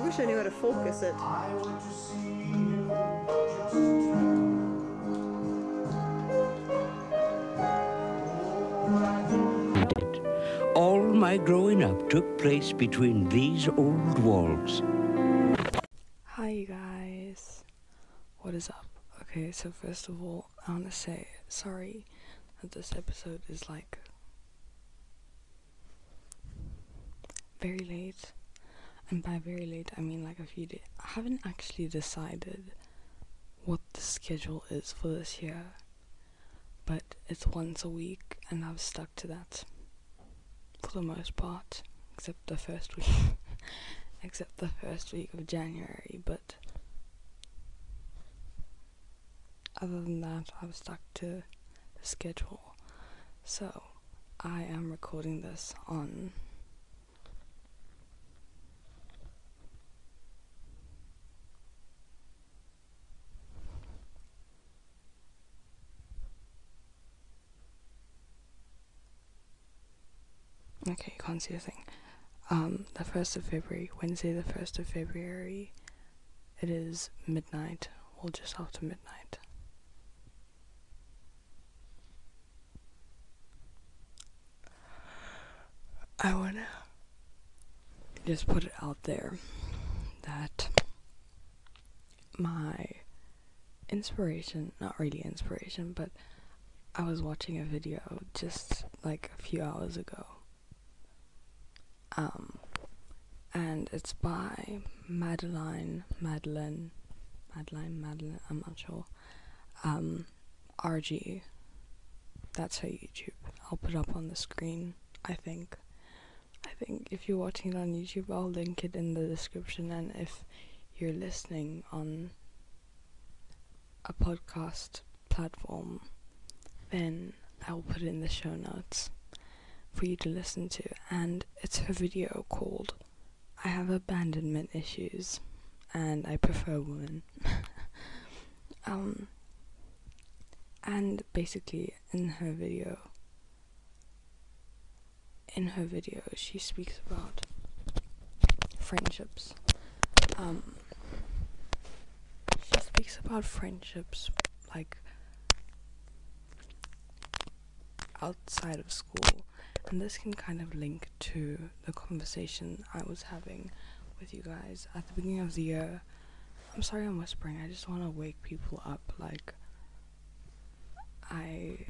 I wish I knew how to focus it. All my growing up took place between these old walls. Hi, you guys. What is up? Okay, so first of all, I want to say sorry that this episode is like very late. And by very late, I mean like a few days. I haven't actually decided what the schedule is for this year, but it's once a week, and I've stuck to that for the most part, except the first week. except the first week of January, but other than that, I've stuck to the schedule. So, I am recording this on Okay, you can't see a thing. Um, the 1st of February, Wednesday, the 1st of February, it is midnight, or just after midnight. I wanna just put it out there that my inspiration, not really inspiration, but I was watching a video just like a few hours ago um, and it's by Madeline, Madeline, Madeline, Madeline. I'm not sure. Um, Argy. That's her YouTube. I'll put up on the screen. I think. I think if you're watching it on YouTube, I'll link it in the description, and if you're listening on a podcast platform, then I'll put it in the show notes for you to listen to, and it's her video called I Have Abandonment Issues and I Prefer Women. um, and basically, in her video, in her video, she speaks about friendships. Um, she speaks about friendships like outside of school and this can kind of link to the conversation I was having with you guys at the beginning of the year. I'm sorry I'm whispering, I just want to wake people up. Like, I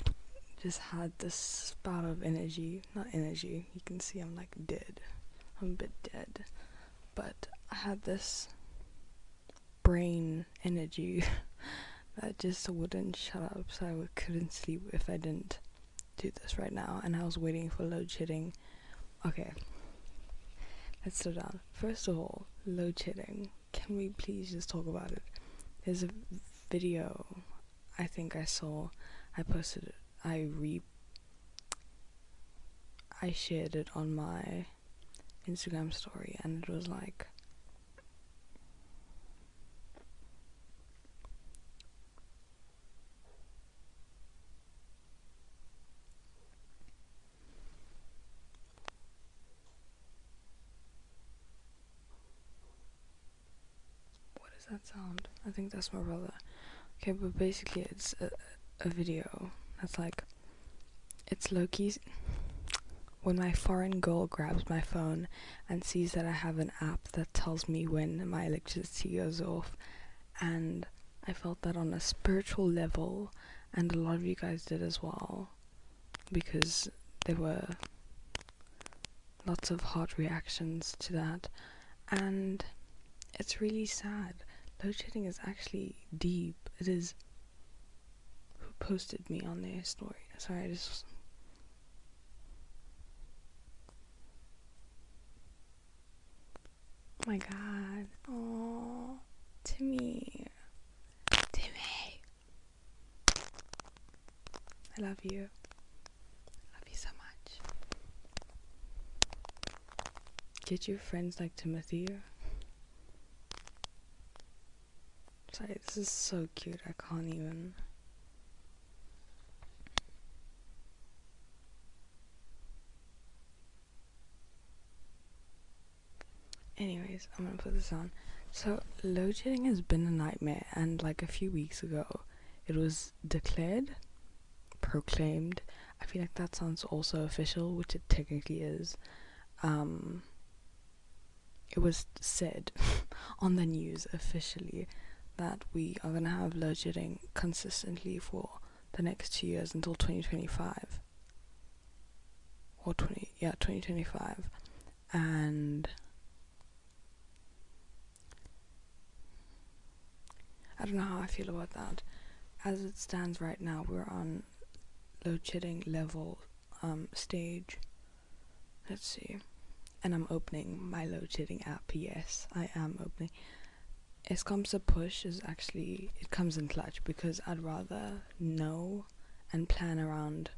just had this spout of energy. Not energy, you can see I'm like dead. I'm a bit dead. But I had this brain energy that just wouldn't shut up, so I couldn't sleep if I didn't do this right now, and I was waiting for load shedding. Okay, let's slow down. First of all, load shedding. Can we please just talk about it? There's a video I think I saw. I posted it. I re. I shared it on my Instagram story, and it was like that sound? I think that's my brother. Okay, but basically it's a, a video that's like, it's Loki's. When my foreign girl grabs my phone and sees that I have an app that tells me when my electricity goes off, and I felt that on a spiritual level, and a lot of you guys did as well, because there were lots of hot reactions to that, and it's really sad load shedding is actually deep. It is. Who posted me on their story? Sorry, I just. Oh my god. Oh, Timmy. Timmy. I love you. I love you so much. Get your friends like Timothy. Sorry, this is so cute. I can't even. Anyways, I'm gonna put this on. So, load shedding has been a nightmare, and like a few weeks ago, it was declared, proclaimed. I feel like that sounds also official, which it technically is. Um, it was said on the news officially that we are gonna have load shedding consistently for the next two years until 2025 or 20 yeah 2025 and I don't know how I feel about that. As it stands right now, we're on load shedding level um, stage. Let's see. And I'm opening my load shedding app. Yes, I am opening. Escom's push is actually it comes in clutch because I'd rather know and plan around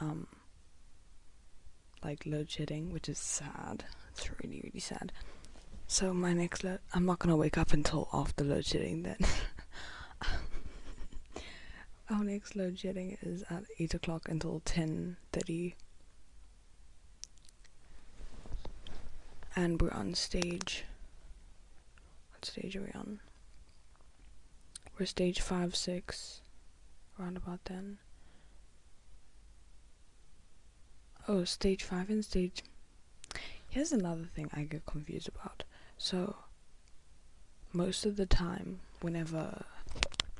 um like load shedding, which is sad. It's really really sad. So my next load, I'm not gonna wake up until after load shedding. Then our next load shedding is at eight o'clock until ten thirty, and we're on stage. Stage are we on? We're stage five, six, around about then. Oh, stage five and stage. Here's another thing I get confused about. So, most of the time, whenever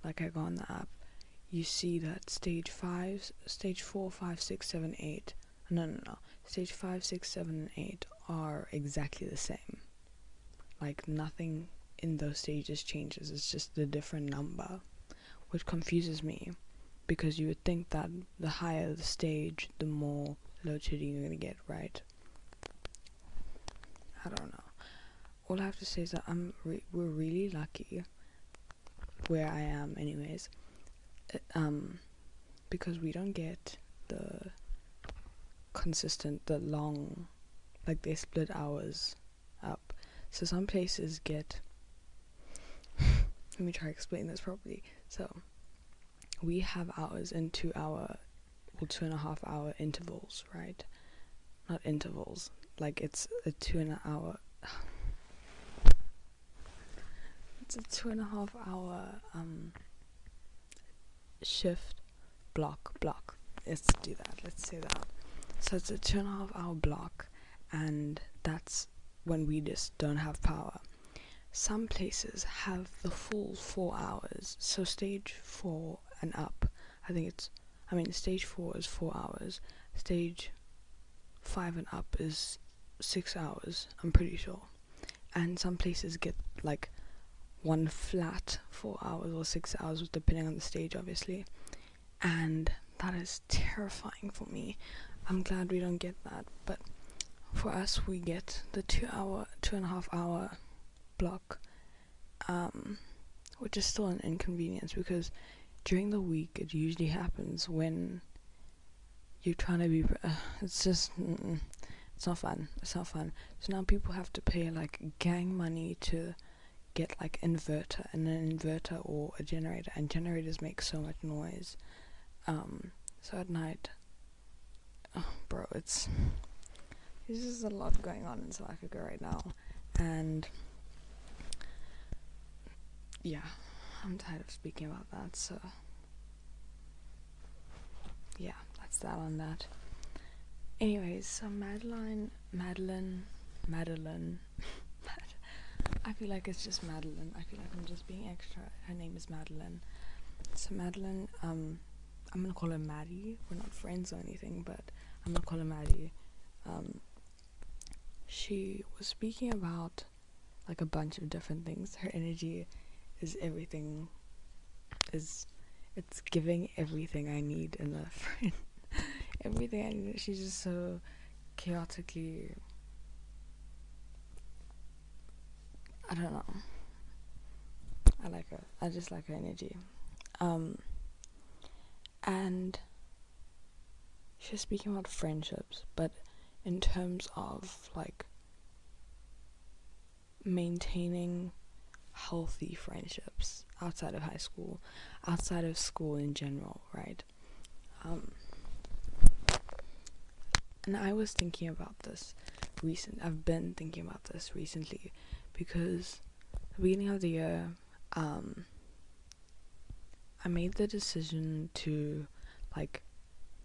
like I go on the app, you see that stage five, stage four, five, six, seven, eight. No, no, no. Stage five, six, seven, and eight are exactly the same. Like nothing in those stages changes. It's just a different number, which confuses me, because you would think that the higher the stage, the more shedding you're gonna get, right? I don't know all I have to say is that I'm re- we're really lucky where I am, anyways. Uh, um, because we don't get the consistent, the long, like they split hours up. So some places get. Let me try to explain this properly. So we have hours in two hour or two and a half hour intervals, right? Not intervals. Like it's a two and a hour it's a two and a half hour um, shift block block. Let's do that. Let's say that. So it's a two and a half hour block, and that's when we just don't have power. Some places have the full four hours. So stage four and up, I think it's. I mean, stage four is four hours. Stage five and up is six hours. I'm pretty sure. And some places get like one flat four hours or six hours, depending on the stage, obviously. And that is terrifying for me. I'm glad we don't get that, but for us, we get the two hour, two and a half hour block, um, which is still an inconvenience because during the week it usually happens when you're trying to be. Uh, it's just. it's not fun. It's not fun. So now people have to pay like gang money to get like inverter and an inverter or a generator and generators make so much noise um so at night oh, bro it's there's just a lot going on in South Africa right now and yeah I'm tired of speaking about that so yeah that's that on that anyways so Madeline Madeline Madeline I feel like it's just Madeline. I feel like I'm just being extra. Her name is Madeline. So Madeline, um, I'm gonna call her Maddie. We're not friends or anything, but I'm gonna call her Maddie. Um, she was speaking about like a bunch of different things. Her energy is everything. Is it's giving everything I need in friend. everything I need. She's just so chaotically I don't know. I like her. I just like her energy. Um, and she's speaking about friendships, but in terms of like maintaining healthy friendships outside of high school, outside of school in general, right? Um, and I was thinking about this recent. I've been thinking about this recently because the beginning of the year, um, I made the decision to like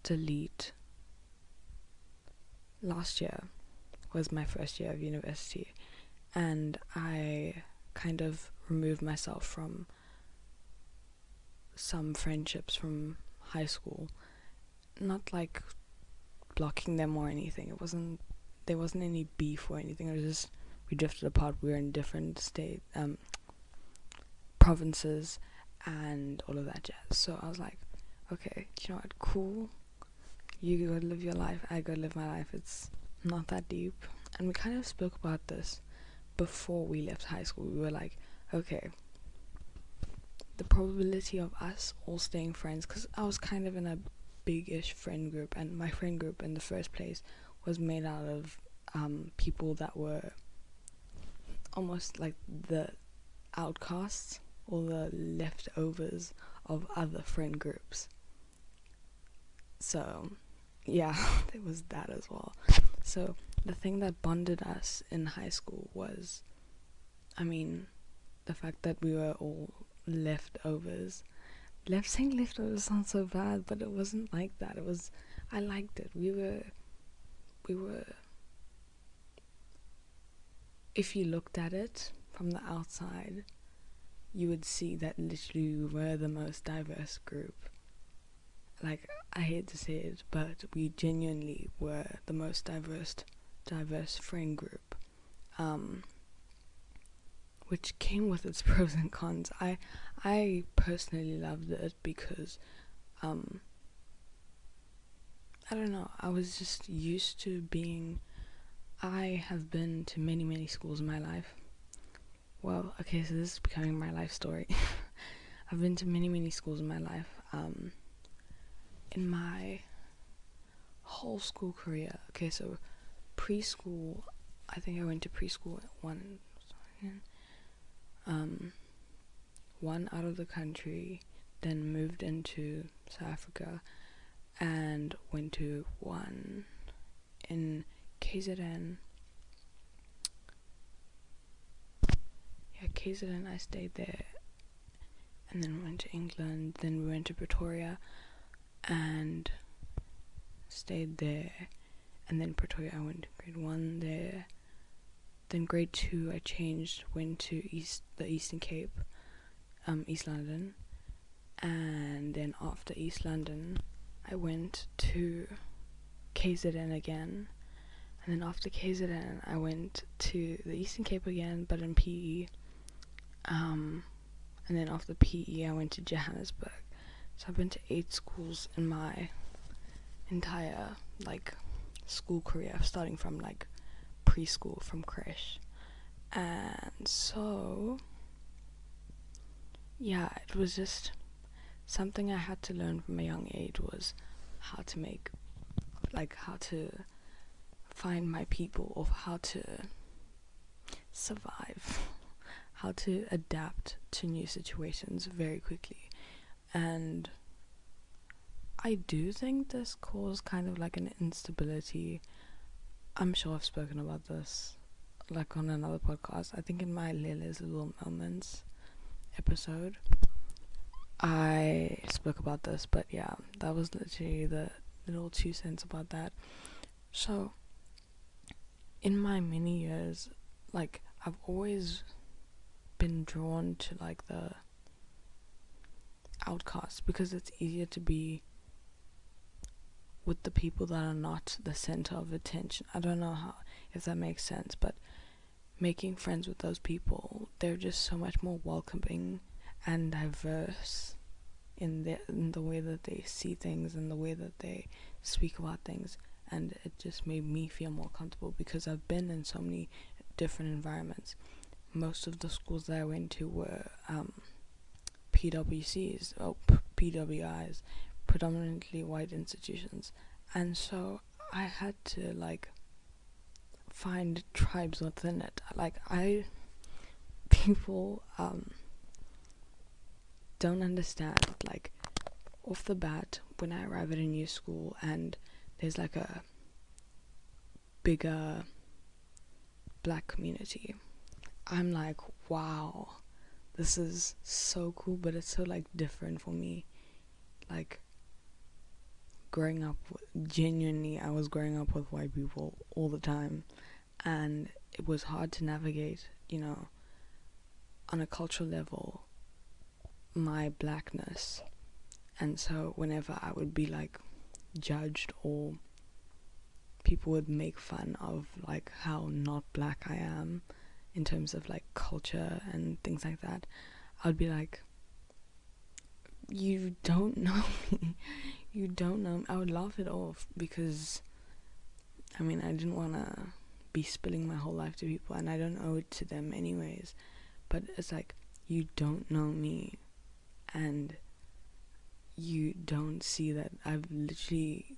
delete. Last year was my first year of university, and I kind of removed myself from some friendships from high school. Not like blocking them or anything. It wasn't there wasn't any beef or anything. It was just we drifted apart. We were in different state um provinces and all of that jazz. So I was like, okay, you know what, cool. You go live your life, I go live my life. It's not that deep. And we kind of spoke about this before we left high school. We were like, okay, the probability of us all staying friends, because I was kind of in a big-ish friend group, and my friend group in the first place was made out of um, people that were almost like the outcasts or the leftovers of other friend groups. So, yeah, there was that as well. So, the thing that bonded us in high school was, I mean, the fact that we were all leftovers. Left saying leftovers sounds so bad, but it wasn't like that. It was, I liked it. We were, we were. If you looked at it from the outside, you would see that literally we were the most diverse group. Like I hate to say it, but we genuinely were the most diverse diverse friend group. Um, which came with its pros and cons. I I personally loved it because um I don't know, I was just used to being I have been to many many schools in my life well, okay, so this is becoming my life story. I've been to many, many schools in my life. Um, in my whole school career, okay, so preschool, I think I went to preschool at one, um, one out of the country, then moved into South Africa, and went to one in KZN Yeah, KZN, I stayed there, and then went to England. Then we went to Pretoria, and stayed there. And then Pretoria, I went to grade one there. Then grade two, I changed, went to East the Eastern Cape, um, East London, and then after East London, I went to KZN again. And then after KZN, I went to the Eastern Cape again, but in PE. Um, and then after PE, I went to Johannesburg. So I've been to eight schools in my entire like school career, starting from like preschool, from creche. And so, yeah, it was just something I had to learn from a young age was how to make, like, how to find my people or how to survive how to adapt to new situations very quickly. And I do think this caused kind of like an instability. I'm sure I've spoken about this like on another podcast. I think in my Lily's Little Moments episode, I spoke about this, but yeah, that was literally the little two cents about that. So, in my many years, like, I've always been drawn to like the outcasts because it's easier to be with the people that are not the center of attention. I don't know how if that makes sense, but making friends with those people, they're just so much more welcoming and diverse in the in the way that they see things and the way that they speak about things and it just made me feel more comfortable because I've been in so many different environments most of the schools that I went to were um, PWCs P- PWIs, predominantly white institutions, and so I had to like find tribes within it. Like I, people um, don't understand like off the bat when I arrive at a new school and there's like a bigger black community. I'm like, wow, this is so cool, but it's so like different for me. Like growing up, genuinely, I was growing up with white people all the time, and it was hard to navigate, you know, on a cultural level, my blackness. And so whenever I would be like judged or people would make fun of like how not black I am in terms of like culture and things like that, I would be like, You don't know me. You don't know. I would laugh it off because I mean, I didn't want to be spilling my whole life to people and I don't owe it to them anyways. But it's like, you don't know me and you don't see that I've literally,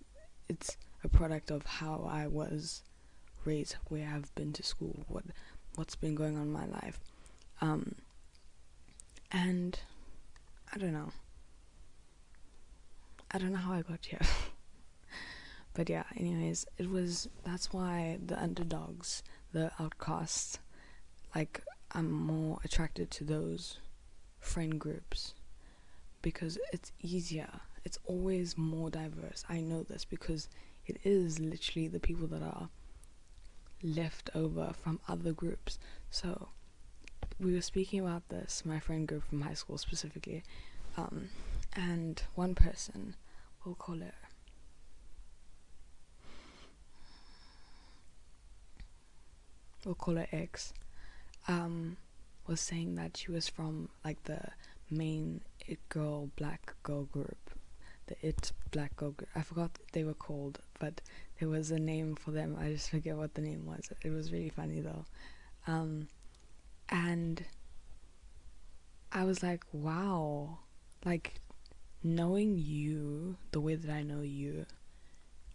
it's a product of how I was raised, where I've been to school, what what's been going on in my life, um, and I don't know. I don't know how I got here. but yeah, anyways, it was that's why the underdogs, the outcasts, like I'm more attracted to those friend groups because it's easier. It's always more diverse. I know this because it is literally the people that are left over from other groups. So we were speaking about this, my friend group from high school specifically, um, and one person, her. We'll call her X. Um, was saying that she was from like the main it girl black girl group the it black girl group. i forgot they were called but there was a name for them i just forget what the name was it was really funny though um, and i was like wow like knowing you the way that i know you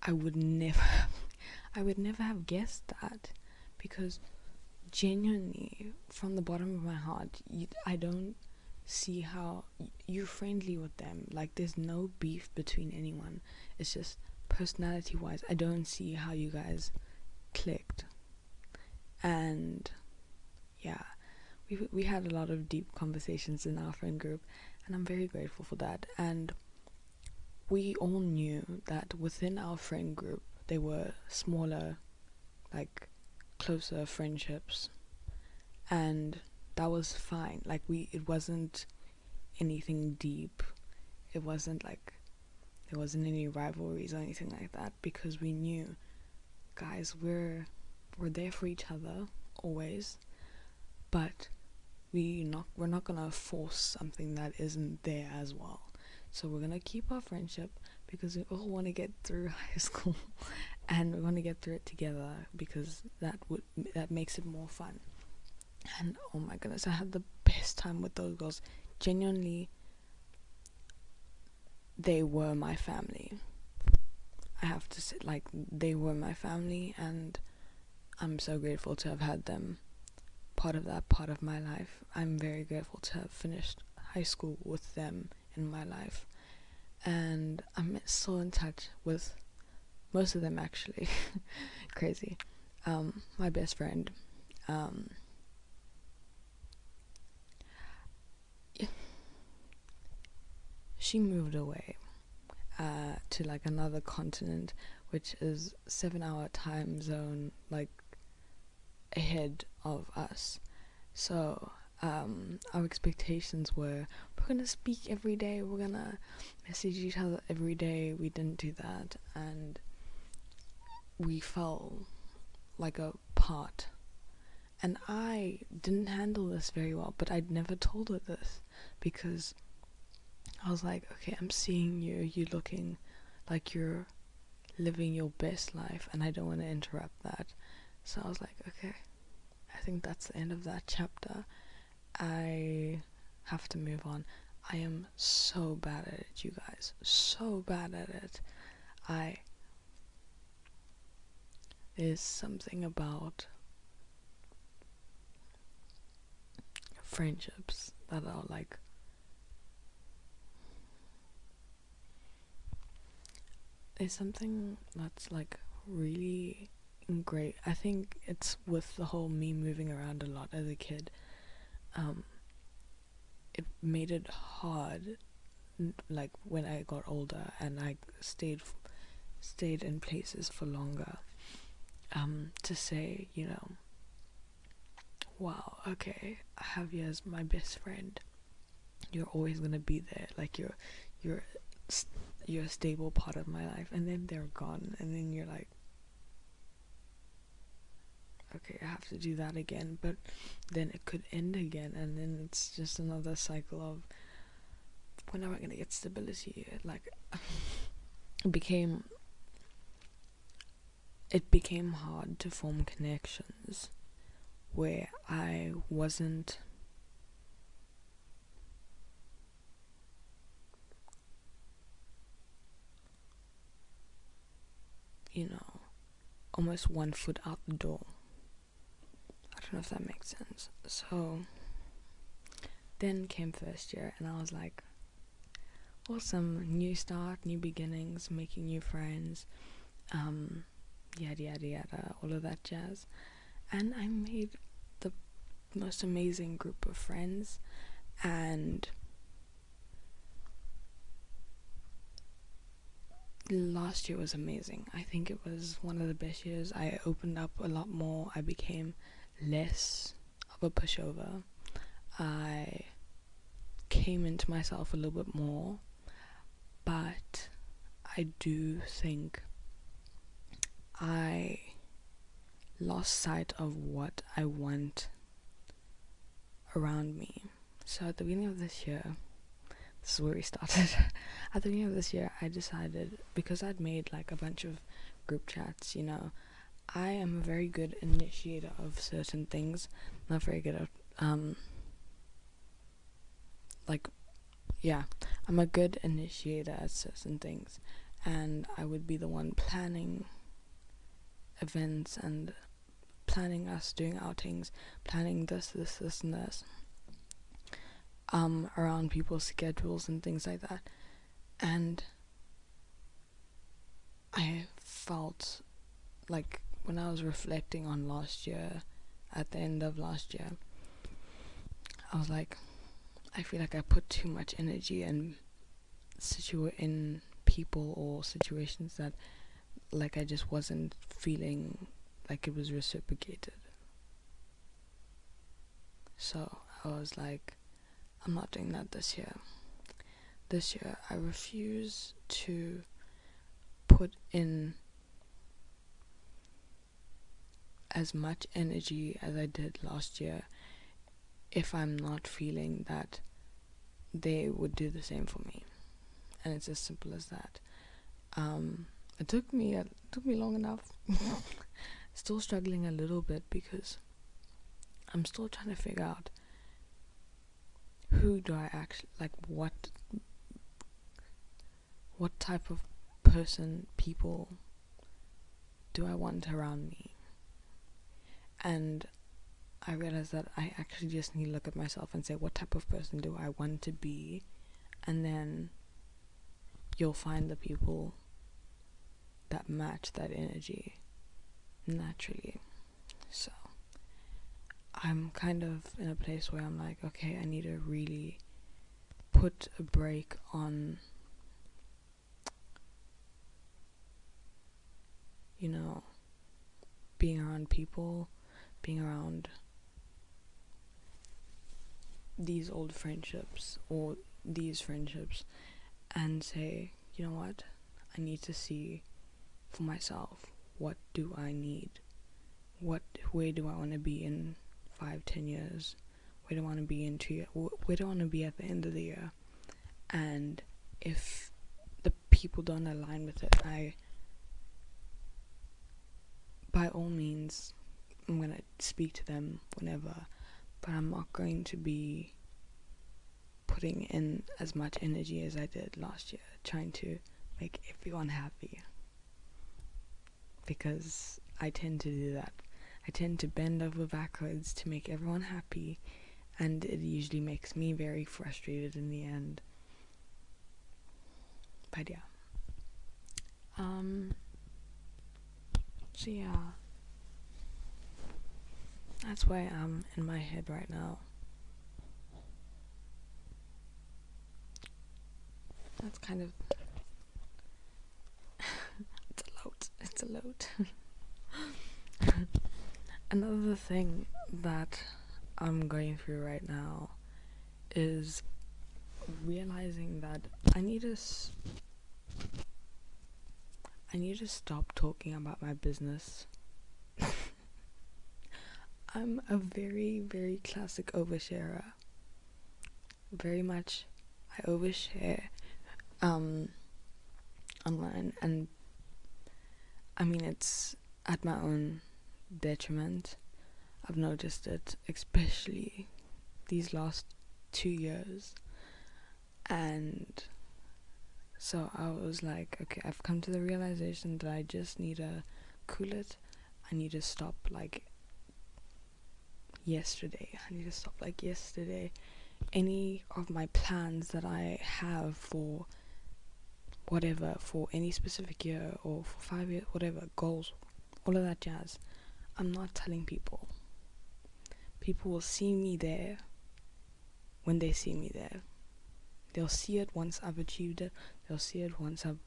i would never i would never have guessed that because genuinely from the bottom of my heart you, i don't see how you're friendly with them. Like there's no beef between anyone. It's just personality wise i don't see how you guys clicked. And yeah we we had a lot of deep conversations in our friend group and i'm very grateful for that. And we all knew that within our friend group there were smaller like closer friendships. And that was fine. Like we it wasn't anything deep. It wasn't like there wasn't any rivalries or anything like that because we knew guys we're we're there for each other always. But we not we're not gonna force something that isn't there as well. So we're gonna keep our friendship because we all want to get through high school and we want to get through it together because that would that makes it more fun. And oh my goodness i had the best time with those girls. Genuinely they were my family. I have to say like they were my family and i'm so grateful to have had them part of that part of my life. I'm very grateful to have finished high school with them in my life. And i'm still in touch with most of them actually. Crazy. Um, my best friend. Um, she moved away uh, to like another continent which is seven hour time zone like ahead of us so um, our expectations were we're gonna speak every day we're gonna message each other every day we didn't do that and we fell like a pot. And I didn't handle this very well, but I'd never told her this because I was like, okay, I'm seeing you, you're looking like you're living your best life, and I don't want to interrupt that. So I was like, okay, I think that's the end of that chapter. I have to move on. I am so bad at it, you guys. So bad at it. I is something about friendships that are like there's something that's like really great. I think it's with the whole me moving around a lot as a kid. Um, it made it hard, like when I got older and I stayed stayed in places for longer. Um, to say, you know, wow, okay, I have you as my best friend. You're always gonna be there. Like you're, you're, you're a stable part of my life. And then they're gone, and then you're like, okay, I have to do that again. But then it could end again, and then it's just another cycle of when am I gonna get stability? Like, it became. It became hard to form connections where I wasn't you know, almost one foot out the door. Know if that makes sense. So then came first year, and I was like, awesome, new start, new beginnings, making new friends, um, yada yada yada, all of that jazz. And I made the most amazing group of friends, and last year was amazing. I think it was one of the best years. I opened up a lot more. I became less of a pushover. I came into myself a little bit more. But I do think I lost sight of what I want around me. So at the beginning of this year, this is where we started. At the beginning of this year, I decided because I'd made like a bunch of group chats, you know, I am a very good initiator of certain things. Not very good at um like yeah, I'm a good initiator at certain things and I would be the one planning events and planning us doing outings, planning this, this, this and this um, around people's schedules and things like that. And I felt like when I was reflecting on last year, at the end of last year, I was like, I feel like I put too much energy in situa- in people or situations that like I just wasn't feeling like it was reciprocated. So I was like, I'm not doing that this year. This year, I refuse to put in as much energy as I did last year if I'm not feeling that they would do the same for me. And it's as simple as that. Um, it took me it took me long enough. still struggling a little bit because I'm still trying to figure out who do I actually like what what type of person people do I want around me and I realized that I actually just need to look at myself and say what type of person do I want to be? And then you'll find the people that match that energy naturally. So I'm kind of in a place where I'm like, okay, I need to really put a break on, you know, being around people, being around these old friendships or these friendships, and say, you know what, I need to see for myself what do I need, what where do I want to be in five, ten years? Where do I want to be in two years? Where do I want to be at the end of the year? And if the people don't align with it, I, by all means, I'm to speak to them whenever, but I'm not going to be putting in as much energy as I did last year, trying to make everyone happy. Because I tend to do that. I tend to bend over backwards to make everyone happy, and it usually makes me very frustrated in the end. But yeah. Um. So yeah, That's why I'm in my head right now. That's kind of. it's a lot. It's a lot. Another thing that I'm going through right now is realizing that I need to. S- I need to stop talking about my business. I'm a very, very classic oversharer. Very much, I overshare um, online, and I mean, it's at my own detriment. I've noticed it, especially these last two years. And so I was like, okay, I've come to the realization that I just need to cool it. I need to stop like yesterday. I need to stop like yesterday. Any of my plans that I have for whatever, for any specific year or for five years, whatever, goals, all of that jazz, I'm not telling people. People will see me there when they see me there. They'll see it once I've achieved it, they'll see it once I've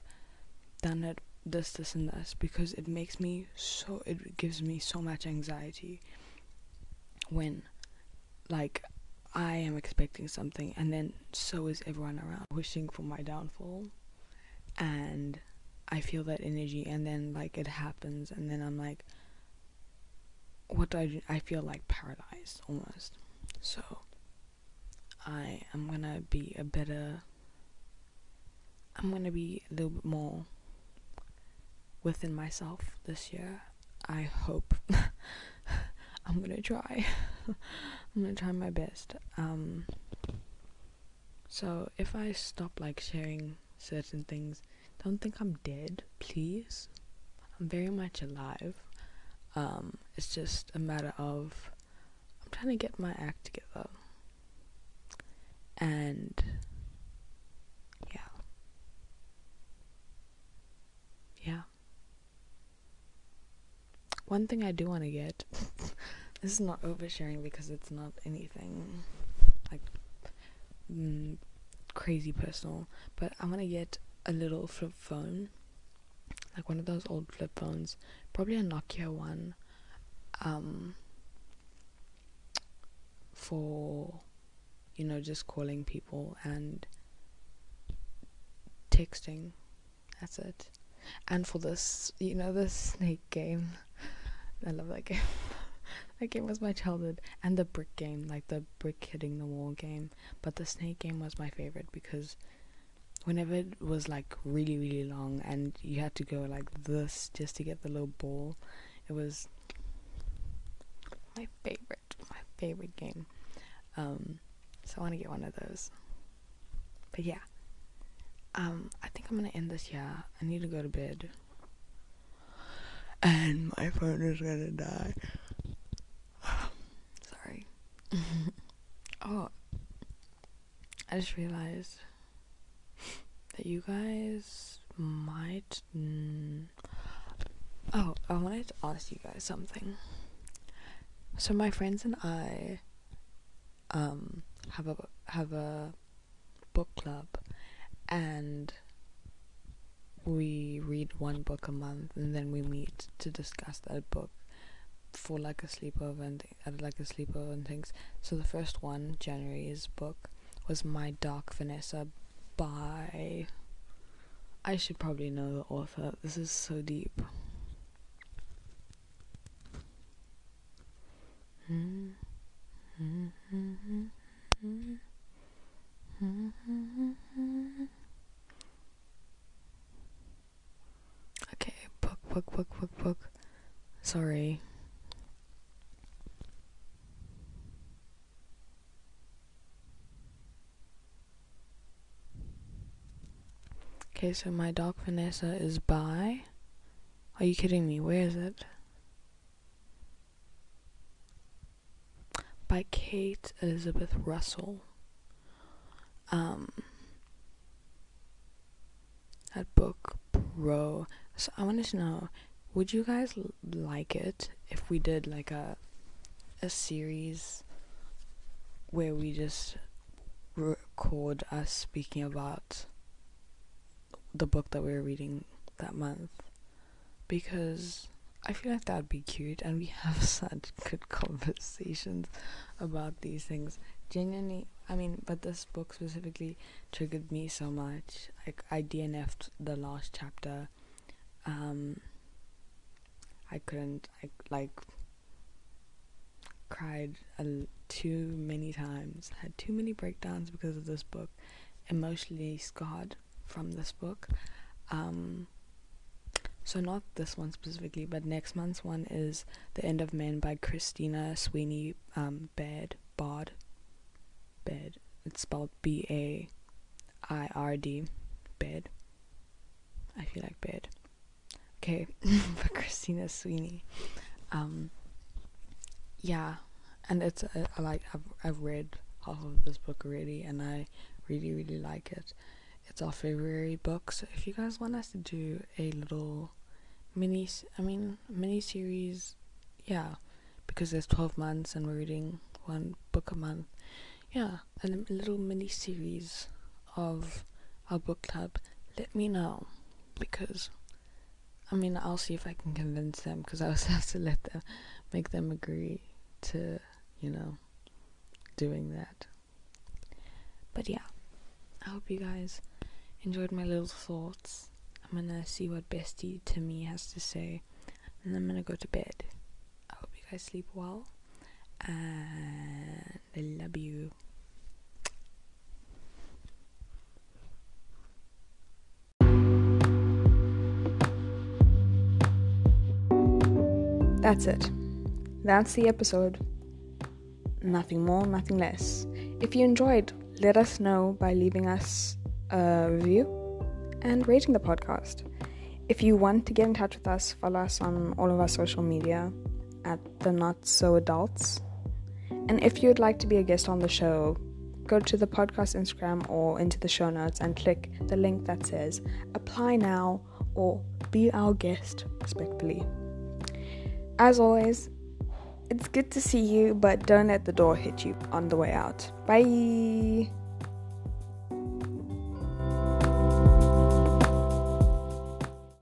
done it, this, this, and this, because it makes me so, it gives me so much anxiety when, like, I am expecting something and then so is everyone around wishing for my downfall and I feel that energy and then like it happens and then I'm like what do I do? I feel like paralyzed almost. So I am gonna be a better I'm gonna be a little bit more within myself this year. I hope I'm gonna try. I'm gonna try my best. Um, so if I stop like sharing certain things, don't think I'm dead, please. I'm very much alive. Um, it's just a matter of I'm trying to get my act together. And yeah. Yeah. One thing I do want to get this is not oversharing because it's not anything like mm, crazy personal, but I want to get a little flip phone, like one of those old flip phones, probably a Nokia one, um, for you know just calling people and texting. That's it. And for this, you know, the snake game. I love that game. that game was my childhood. And the brick game, like the brick hitting the wall game. But the snake game was my favorite because whenever it was like really, really long and you had to go like this just to get the little ball, it was my favorite. My favorite game. Um, so I want to get one of those. But yeah. Um, I think I'm gonna end this here. I need to go to bed. And my phone is gonna die. Sorry. oh, I just realized that you guys might. Mm, oh, I wanted to ask you guys something. So my friends and I um have a have a book club and we read one book a month and then we meet to discuss that book for like a sleepover and th- like a sleepover and things. So the first one, January's book, was My Dark Vanessa by I should probably know the author. This is so deep. Hmm? Hmm? Hmm? Okay, quick, quick, book, book. Sorry. Okay, so My Dark Vanessa is by. Are you kidding me? Where is it? By Kate Elizabeth Russell. Um, that book, bro. So I wanted to know, would you guys l- like it if we did like a a series where we just record us speaking about the book that we are reading that month because I feel like that'd be cute and we have such good conversations about these things. Genuinely, I mean, but this book specifically triggered me so much. Like, I DNF'd the last chapter. Um, I couldn't, I like, cried a, too many times, had too many breakdowns because of this book, emotionally scarred from this book. Um, so not this one specifically, but next month's one is The End of Men by Christina Sweeney um, Bad Bard. Bed. It's spelled B A I R D. Bed. I feel like bed. Okay, for Christina Sweeney. Um, yeah, and it's uh, I like I've I've read half of this book already, and I really really like it. It's our February book, so if you guys want us to do a little mini, I mean mini series, yeah, because there's twelve months and we're reading one book a month. Yeah, a little mini series of our book club. Let me know because I mean I'll see if I can convince them because I also have to let them make them agree to you know doing that. But yeah, I hope you guys enjoyed my little thoughts. I'm gonna see what Bestie to me has to say, and I'm gonna go to bed. I hope you guys sleep well, and I love you. That's it. That's the episode. Nothing more, nothing less. If you enjoyed, let us know by leaving us a review and rating the podcast. If you want to get in touch with us, follow us on all of our social media at the Not So Adults. And if you'd like to be a guest on the show, go to the podcast Instagram or into the show notes and click the link that says apply now or be our guest, respectfully. As always, it's good to see you, but don't let the door hit you on the way out. Bye.